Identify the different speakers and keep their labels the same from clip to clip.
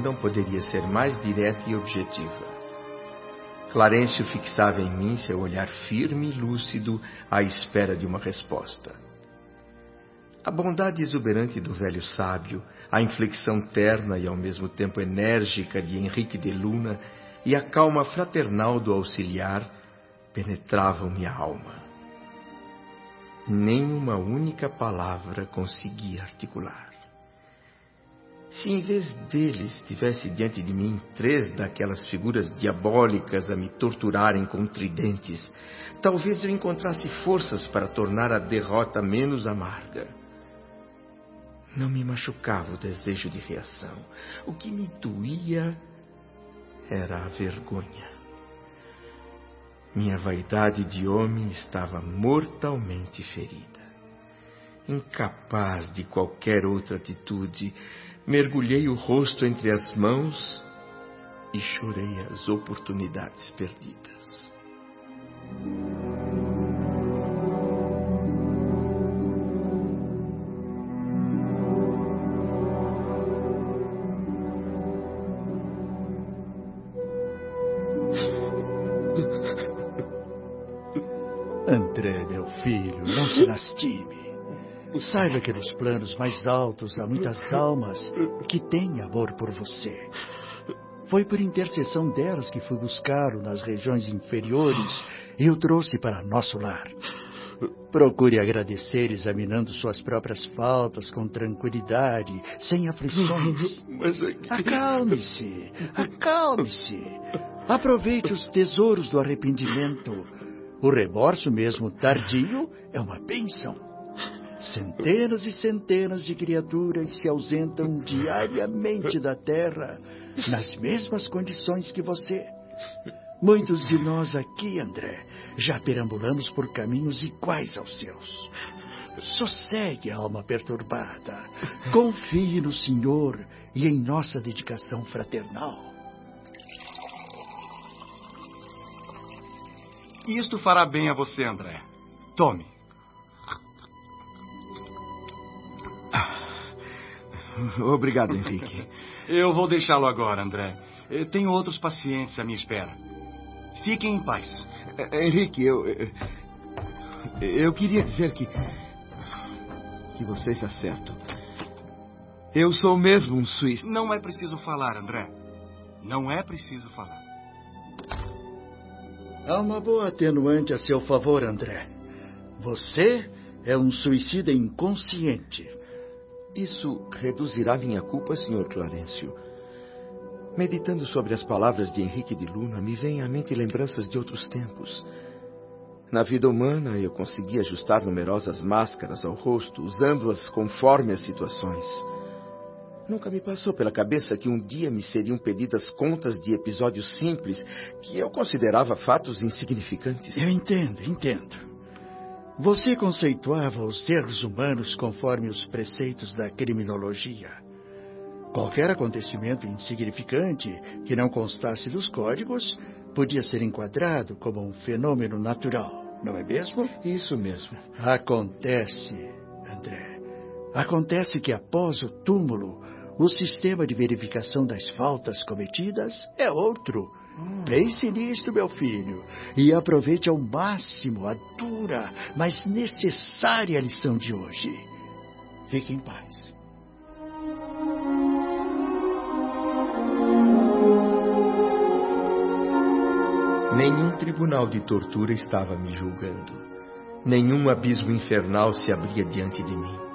Speaker 1: Não poderia ser mais direta e objetiva. Clarencio fixava em mim seu olhar firme e lúcido à espera de uma resposta. A bondade exuberante do velho sábio, a inflexão terna e ao mesmo tempo enérgica de Henrique de Luna e a calma fraternal do auxiliar penetravam minha alma. Nem uma única palavra conseguia articular. Se em vez deles tivesse diante de mim três daquelas figuras diabólicas a me torturarem com tridentes, talvez eu encontrasse forças para tornar a derrota menos amarga. Não me machucava o desejo de reação. O que me doía era a vergonha. Minha vaidade de homem estava mortalmente ferida. Incapaz de qualquer outra atitude, mergulhei o rosto entre as mãos e chorei as oportunidades perdidas.
Speaker 2: André, meu filho, não se lastime. Saiba que nos planos mais altos há muitas almas que têm amor por você. Foi por intercessão delas que fui buscá-lo nas regiões inferiores e o trouxe para nosso lar. Procure agradecer examinando suas próprias faltas com tranquilidade, sem aflições.
Speaker 1: É
Speaker 2: Acalme-se, acalme-se. Aproveite os tesouros do arrependimento. O remorso, mesmo tardio, é uma bênção. Centenas e centenas de criaturas se ausentam diariamente da Terra, nas mesmas condições que você. Muitos de nós aqui, André, já perambulamos por caminhos iguais aos seus. Sossegue, alma perturbada. Confie no Senhor e em nossa dedicação fraternal.
Speaker 3: Isto fará bem a você, André. Tome.
Speaker 1: Obrigado, Henrique.
Speaker 3: Eu vou deixá-lo agora, André. Tenho outros pacientes à minha espera. Fiquem em paz.
Speaker 1: É, Henrique, eu. Eu queria dizer que. que você está certo. Eu sou mesmo um suíço.
Speaker 3: Não é preciso falar, André. Não é preciso falar.
Speaker 2: Há uma boa atenuante a seu favor, André. Você é um suicida inconsciente.
Speaker 1: Isso reduzirá minha culpa, Sr. Clarencio. Meditando sobre as palavras de Henrique de Luna, me vêm à mente lembranças de outros tempos. Na vida humana, eu consegui ajustar numerosas máscaras ao rosto, usando-as conforme as situações. Nunca me passou pela cabeça que um dia me seriam pedidas contas de episódios simples que eu considerava fatos insignificantes.
Speaker 2: Eu entendo, entendo. Você conceituava os seres humanos conforme os preceitos da criminologia. Qualquer acontecimento insignificante que não constasse dos códigos podia ser enquadrado como um fenômeno natural, não é mesmo?
Speaker 1: Isso mesmo.
Speaker 2: Acontece, André. Acontece que após o túmulo, o sistema de verificação das faltas cometidas é outro Pense nisto, meu filho, e aproveite ao máximo a dura, mas necessária lição de hoje. Fique em paz.
Speaker 1: Nenhum tribunal de tortura estava me julgando. Nenhum abismo infernal se abria diante de mim.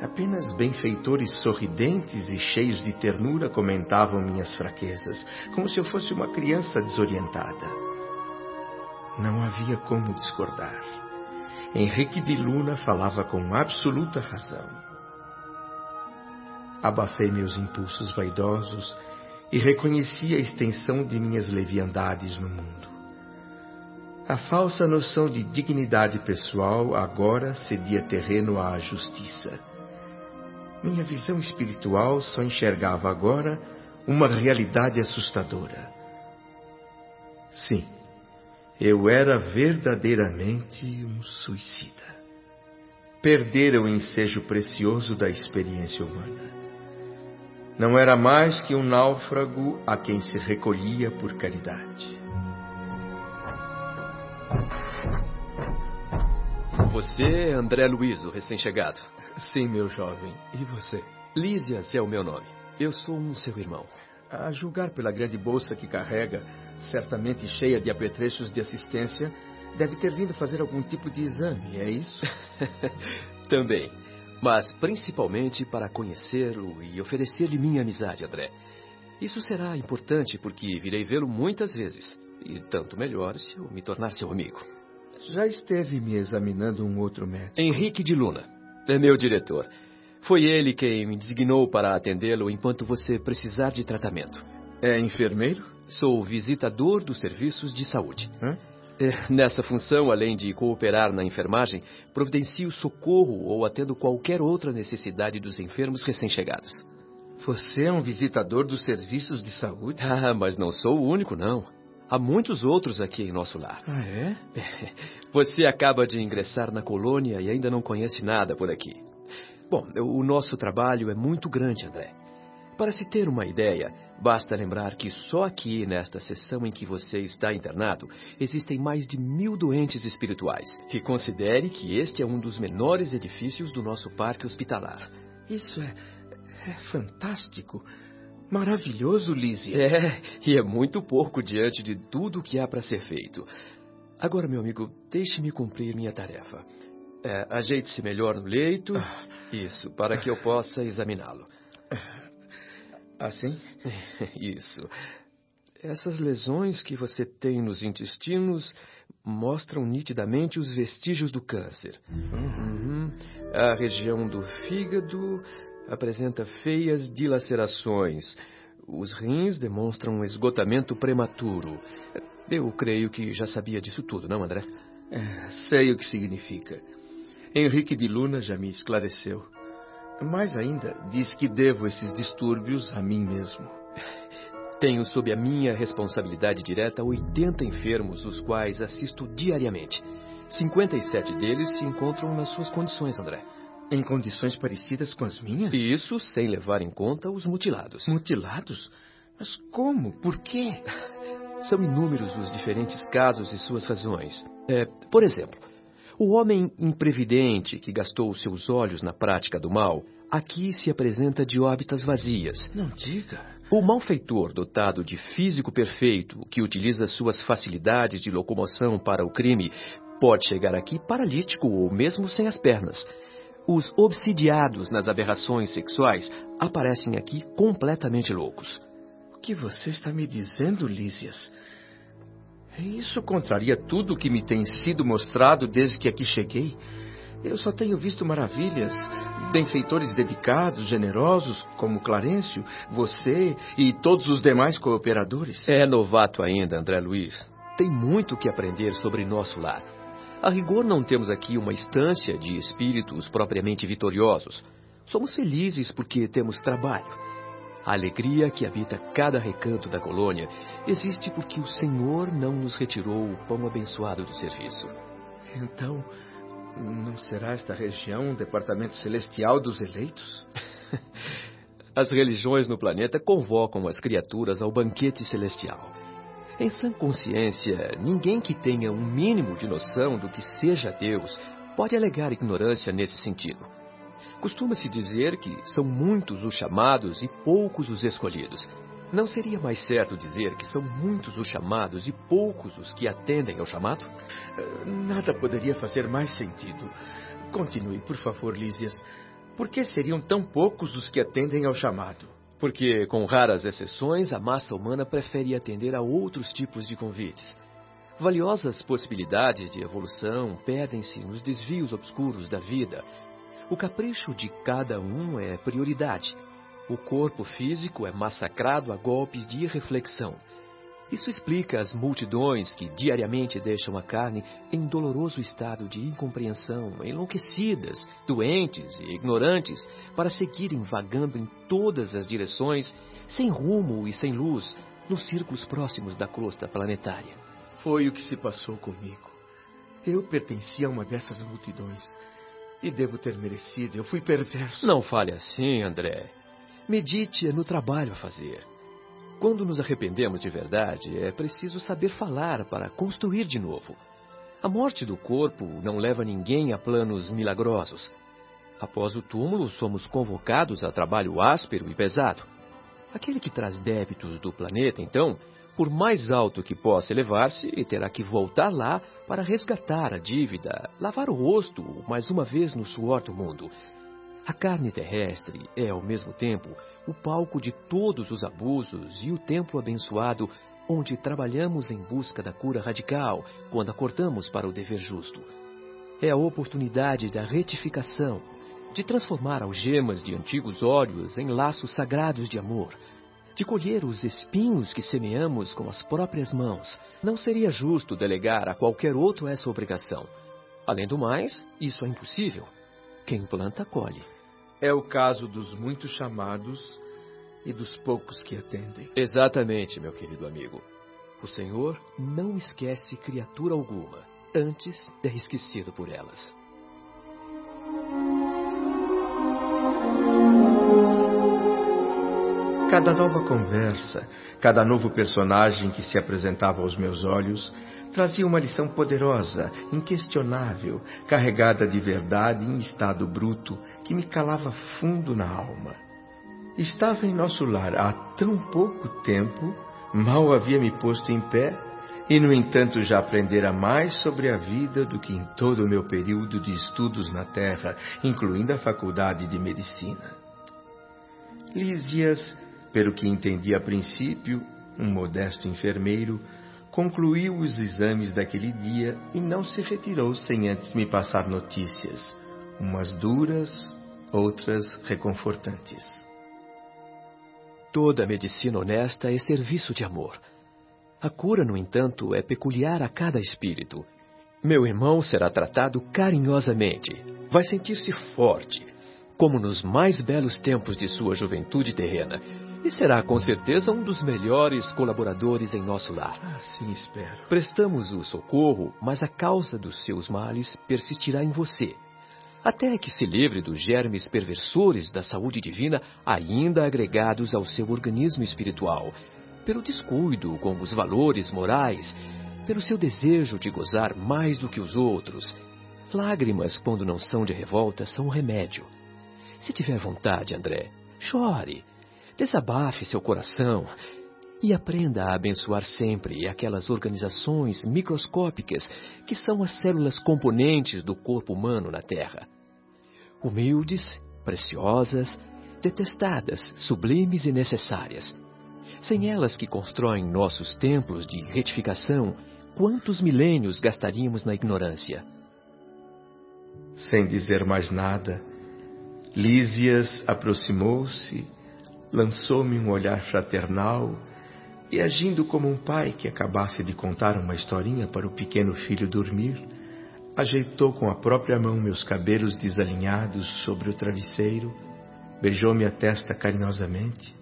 Speaker 1: Apenas benfeitores sorridentes e cheios de ternura comentavam minhas fraquezas, como se eu fosse uma criança desorientada. Não havia como discordar. Henrique de Luna falava com absoluta razão. Abafei meus impulsos vaidosos e reconheci a extensão de minhas leviandades no mundo. A falsa noção de dignidade pessoal agora cedia terreno à justiça minha visão espiritual só enxergava agora uma realidade assustadora. Sim, eu era verdadeiramente um suicida. Perdera o ensejo precioso da experiência humana. Não era mais que um náufrago a quem se recolhia por caridade.
Speaker 4: Você é André Luiz, o recém-chegado.
Speaker 1: Sim, meu jovem. E você?
Speaker 4: Lísias é o meu nome. Eu sou um seu irmão.
Speaker 1: A julgar pela grande bolsa que carrega, certamente cheia de apetrechos de assistência, deve ter vindo fazer algum tipo de exame, é isso?
Speaker 4: Também. Mas principalmente para conhecê-lo e oferecer-lhe minha amizade, André. Isso será importante porque virei vê-lo muitas vezes. E tanto melhor se eu me tornar seu amigo.
Speaker 1: Já esteve me examinando um outro médico.
Speaker 4: Henrique de Luna. É meu diretor. Foi ele quem me designou para atendê-lo enquanto você precisar de tratamento.
Speaker 1: É enfermeiro?
Speaker 4: Sou visitador dos serviços de saúde.
Speaker 1: Hã?
Speaker 4: É, nessa função, além de cooperar na enfermagem, providencio socorro ou atendo qualquer outra necessidade dos enfermos recém-chegados.
Speaker 1: Você é um visitador dos serviços de saúde?
Speaker 4: Ah, mas não sou o único, não. Há muitos outros aqui em nosso lar.
Speaker 1: Ah, é?
Speaker 4: Você acaba de ingressar na colônia e ainda não conhece nada por aqui. Bom, o nosso trabalho é muito grande, André. Para se ter uma ideia, basta lembrar que só aqui, nesta seção em que você está internado, existem mais de mil doentes espirituais. E considere que este é um dos menores edifícios do nosso parque hospitalar.
Speaker 1: Isso é, é fantástico. Maravilhoso, Lízias.
Speaker 4: É, e é muito pouco diante de tudo o que há para ser feito. Agora, meu amigo, deixe-me cumprir minha tarefa. É, Ajeite-se melhor no leito.
Speaker 1: Ah.
Speaker 4: Isso, para que eu possa examiná-lo.
Speaker 1: Assim?
Speaker 4: Isso. Essas lesões que você tem nos intestinos mostram nitidamente os vestígios do câncer. Uhum. A região do fígado apresenta feias dilacerações. Os rins demonstram um esgotamento prematuro. Eu creio que já sabia disso tudo, não, André?
Speaker 1: É, sei o que significa. Henrique de Luna já me esclareceu. Mais ainda, diz que devo esses distúrbios a mim mesmo.
Speaker 4: Tenho sob a minha responsabilidade direta 80 enfermos, os quais assisto diariamente. 57 deles se encontram nas suas condições, André.
Speaker 1: Em condições parecidas com as minhas?
Speaker 4: Isso sem levar em conta os mutilados.
Speaker 1: Mutilados? Mas como? Por quê?
Speaker 4: São inúmeros os diferentes casos e suas razões. É, por exemplo, o homem imprevidente que gastou seus olhos na prática do mal, aqui se apresenta de órbitas vazias.
Speaker 1: Não diga.
Speaker 4: O malfeitor dotado de físico perfeito, que utiliza suas facilidades de locomoção para o crime, pode chegar aqui paralítico ou mesmo sem as pernas. Os obsidiados nas aberrações sexuais aparecem aqui completamente loucos.
Speaker 1: O que você está me dizendo, Lísias? Isso contraria tudo o que me tem sido mostrado desde que aqui cheguei. Eu só tenho visto maravilhas, benfeitores dedicados, generosos, como Clarencio, você e todos os demais cooperadores.
Speaker 4: É novato ainda, André Luiz. Tem muito que aprender sobre nosso lar. A rigor, não temos aqui uma instância de espíritos propriamente vitoriosos. Somos felizes porque temos trabalho. A alegria que habita cada recanto da colônia existe porque o Senhor não nos retirou o pão abençoado do serviço.
Speaker 1: Então, não será esta região um departamento celestial dos eleitos?
Speaker 4: As religiões no planeta convocam as criaturas ao banquete celestial. Em sã consciência, ninguém que tenha um mínimo de noção do que seja Deus pode alegar ignorância nesse sentido. Costuma-se dizer que são muitos os chamados e poucos os escolhidos. Não seria mais certo dizer que são muitos os chamados e poucos os que atendem ao chamado?
Speaker 1: Nada poderia fazer mais sentido. Continue, por favor, Lísias. Por que seriam tão poucos os que atendem ao chamado?
Speaker 4: Porque, com raras exceções, a massa humana prefere atender a outros tipos de convites. Valiosas possibilidades de evolução perdem-se nos desvios obscuros da vida. O capricho de cada um é prioridade. O corpo físico é massacrado a golpes de irreflexão. Isso explica as multidões que diariamente deixam a carne em doloroso estado de incompreensão, enlouquecidas, doentes e ignorantes, para seguirem vagando em todas as direções, sem rumo e sem luz, nos círculos próximos da crosta planetária.
Speaker 1: Foi o que se passou comigo. Eu pertencia a uma dessas multidões. E devo ter merecido. Eu fui perverso.
Speaker 4: Não fale assim, André. Medite no trabalho a fazer. Quando nos arrependemos de verdade, é preciso saber falar para construir de novo. A morte do corpo não leva ninguém a planos milagrosos. Após o túmulo, somos convocados a trabalho áspero e pesado. Aquele que traz débitos do planeta, então, por mais alto que possa elevar-se, terá que voltar lá para resgatar a dívida, lavar o rosto mais uma vez no suor do mundo. A carne terrestre é, ao mesmo tempo, o palco de todos os abusos e o templo abençoado onde trabalhamos em busca da cura radical quando acordamos para o dever justo. É a oportunidade da retificação, de transformar algemas de antigos ódios em laços sagrados de amor de colher os espinhos que semeamos com as próprias mãos. Não seria justo delegar a qualquer outro essa obrigação. Além do mais, isso é impossível. Quem planta, colhe.
Speaker 1: É o caso dos muitos chamados e dos poucos que atendem.
Speaker 4: Exatamente, meu querido amigo. O Senhor não esquece criatura alguma antes de é esquecido por elas.
Speaker 1: Cada nova conversa, cada novo personagem que se apresentava aos meus olhos, trazia uma lição poderosa, inquestionável, carregada de verdade em estado bruto, que me calava fundo na alma. Estava em nosso lar há tão pouco tempo, mal havia me posto em pé, e no entanto já aprendera mais sobre a vida do que em todo o meu período de estudos na Terra, incluindo a faculdade de medicina. Lísias pelo que entendi a princípio, um modesto enfermeiro concluiu os exames daquele dia e não se retirou sem antes me passar notícias, umas duras, outras reconfortantes.
Speaker 4: Toda medicina honesta é serviço de amor. A cura, no entanto, é peculiar a cada espírito. Meu irmão será tratado carinhosamente. Vai sentir-se forte, como nos mais belos tempos de sua juventude terrena, e será com certeza um dos melhores colaboradores em nosso lar.
Speaker 1: Assim espero.
Speaker 4: Prestamos o socorro, mas a causa dos seus males persistirá em você. Até que se livre dos germes perversores da saúde divina ainda agregados ao seu organismo espiritual, pelo descuido com os valores morais, pelo seu desejo de gozar mais do que os outros. Lágrimas, quando não são de revolta, são um remédio. Se tiver vontade, André, chore Desabafe seu coração e aprenda a abençoar sempre aquelas organizações microscópicas que são as células componentes do corpo humano na Terra. Humildes, preciosas, detestadas, sublimes e necessárias. Sem elas que constroem nossos templos de retificação, quantos milênios gastaríamos na ignorância?
Speaker 1: Sem dizer mais nada, Lísias aproximou-se lançou-me um olhar fraternal e, agindo como um pai que acabasse de contar uma historinha para o pequeno filho dormir, ajeitou com a própria mão meus cabelos desalinhados sobre o travesseiro, beijou-me a testa carinhosamente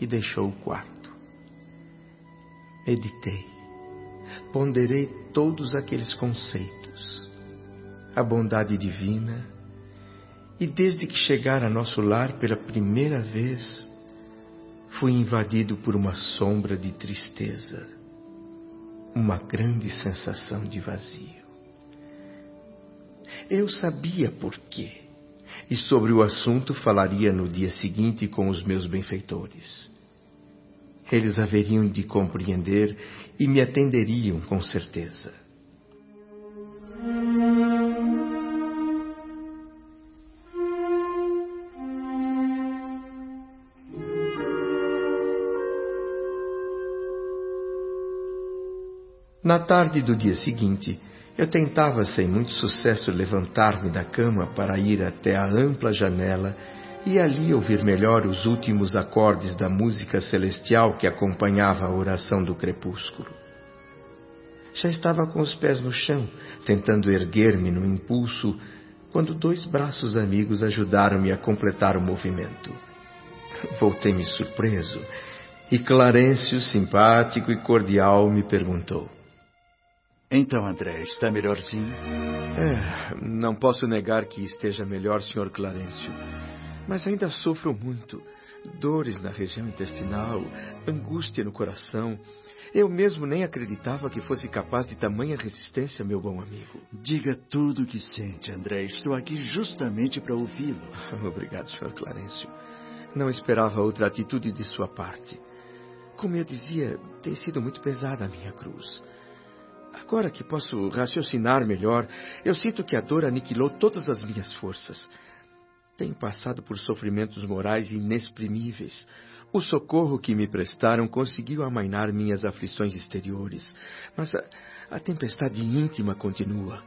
Speaker 1: e deixou o quarto. Meditei, ponderei todos aqueles conceitos, a bondade divina, e desde que chegara a nosso lar pela primeira vez, fui invadido por uma sombra de tristeza, uma grande sensação de vazio. Eu sabia por quê, e sobre o assunto falaria no dia seguinte com os meus benfeitores. Eles haveriam de compreender e me atenderiam com certeza. Na tarde do dia seguinte, eu tentava sem muito sucesso levantar-me da cama para ir até a ampla janela e ali ouvir melhor os últimos acordes da música celestial que acompanhava a oração do crepúsculo. Já estava com os pés no chão, tentando erguer-me no impulso, quando dois braços amigos ajudaram-me a completar o movimento. Voltei-me surpreso e Clarencio, simpático e cordial, me perguntou:
Speaker 2: então, André, está melhorzinho?
Speaker 1: É, não posso negar que esteja melhor, Sr. Clarencio. Mas ainda sofro muito. Dores na região intestinal, angústia no coração. Eu mesmo nem acreditava que fosse capaz de tamanha resistência, meu bom amigo.
Speaker 2: Diga tudo o que sente, André. Estou aqui justamente para ouvi-lo.
Speaker 1: Obrigado, Sr. Clarencio. Não esperava outra atitude de sua parte. Como eu dizia, tem sido muito pesada a minha cruz. Agora que posso raciocinar melhor, eu sinto que a dor aniquilou todas as minhas forças. Tenho passado por sofrimentos morais inexprimíveis. O socorro que me prestaram conseguiu amainar minhas aflições exteriores, mas a, a tempestade íntima continua.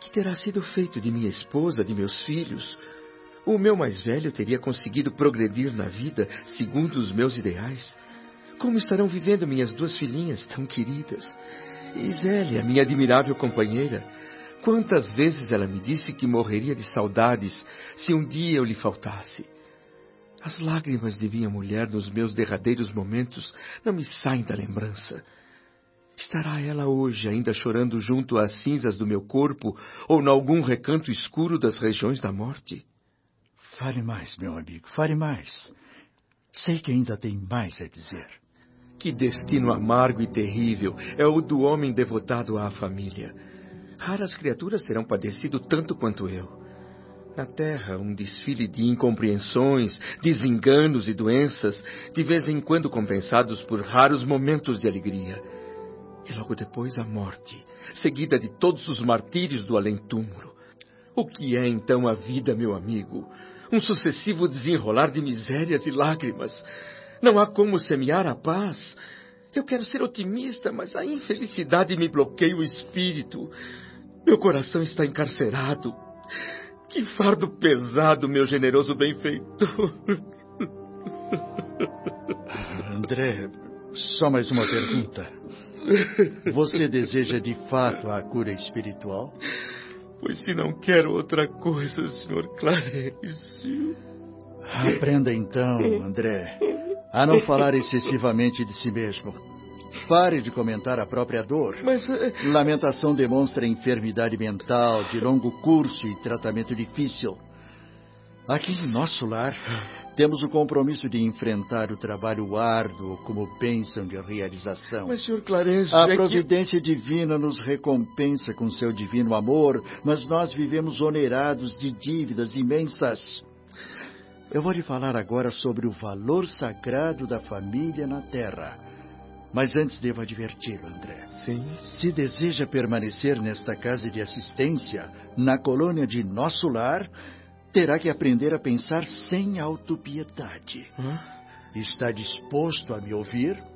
Speaker 1: Que terá sido feito de minha esposa, de meus filhos? O meu mais velho teria conseguido progredir na vida segundo os meus ideais? Como estarão vivendo minhas duas filhinhas tão queridas? Zélia, minha admirável companheira, quantas vezes ela me disse que morreria de saudades se um dia eu lhe faltasse. As lágrimas de minha mulher nos meus derradeiros momentos não me saem da lembrança. Estará ela hoje ainda chorando junto às cinzas do meu corpo ou em algum recanto escuro das regiões da morte?
Speaker 2: Fale mais, meu amigo, fale mais. Sei que ainda tem mais a dizer.
Speaker 1: Que destino amargo e terrível é o do homem devotado à família. Raras criaturas terão padecido tanto quanto eu. Na Terra, um desfile de incompreensões, desenganos e doenças, de vez em quando compensados por raros momentos de alegria. E logo depois a morte, seguida de todos os martírios do além-túmulo. O que é então a vida, meu amigo? Um sucessivo desenrolar de misérias e lágrimas. Não há como semear a paz. Eu quero ser otimista, mas a infelicidade me bloqueia o espírito. Meu coração está encarcerado. Que fardo pesado, meu generoso benfeitor.
Speaker 2: André, só mais uma pergunta. Você deseja de fato a cura espiritual?
Speaker 1: Pois se não quero outra coisa, Sr. Clarencio.
Speaker 2: Aprenda então, André, a não falar excessivamente de si mesmo. Pare de comentar a própria dor.
Speaker 1: Mas. eh,
Speaker 2: Lamentação demonstra enfermidade mental de longo curso e tratamento difícil. Aqui em nosso lar, temos o compromisso de enfrentar o trabalho árduo como bênção de realização.
Speaker 1: Mas, Sr. Clarencio.
Speaker 2: A
Speaker 1: é que-
Speaker 2: providência divina nos recompensa com seu divino amor, mas nós vivemos onerados de dívidas imensas. Eu vou lhe falar agora sobre o valor sagrado da família na Terra. Mas antes devo adverti-lo, André.
Speaker 1: Sim.
Speaker 2: Se deseja permanecer nesta casa de assistência, na colônia de nosso lar, terá que aprender a pensar sem autopiedade.
Speaker 1: Hã?
Speaker 2: Está disposto a me ouvir?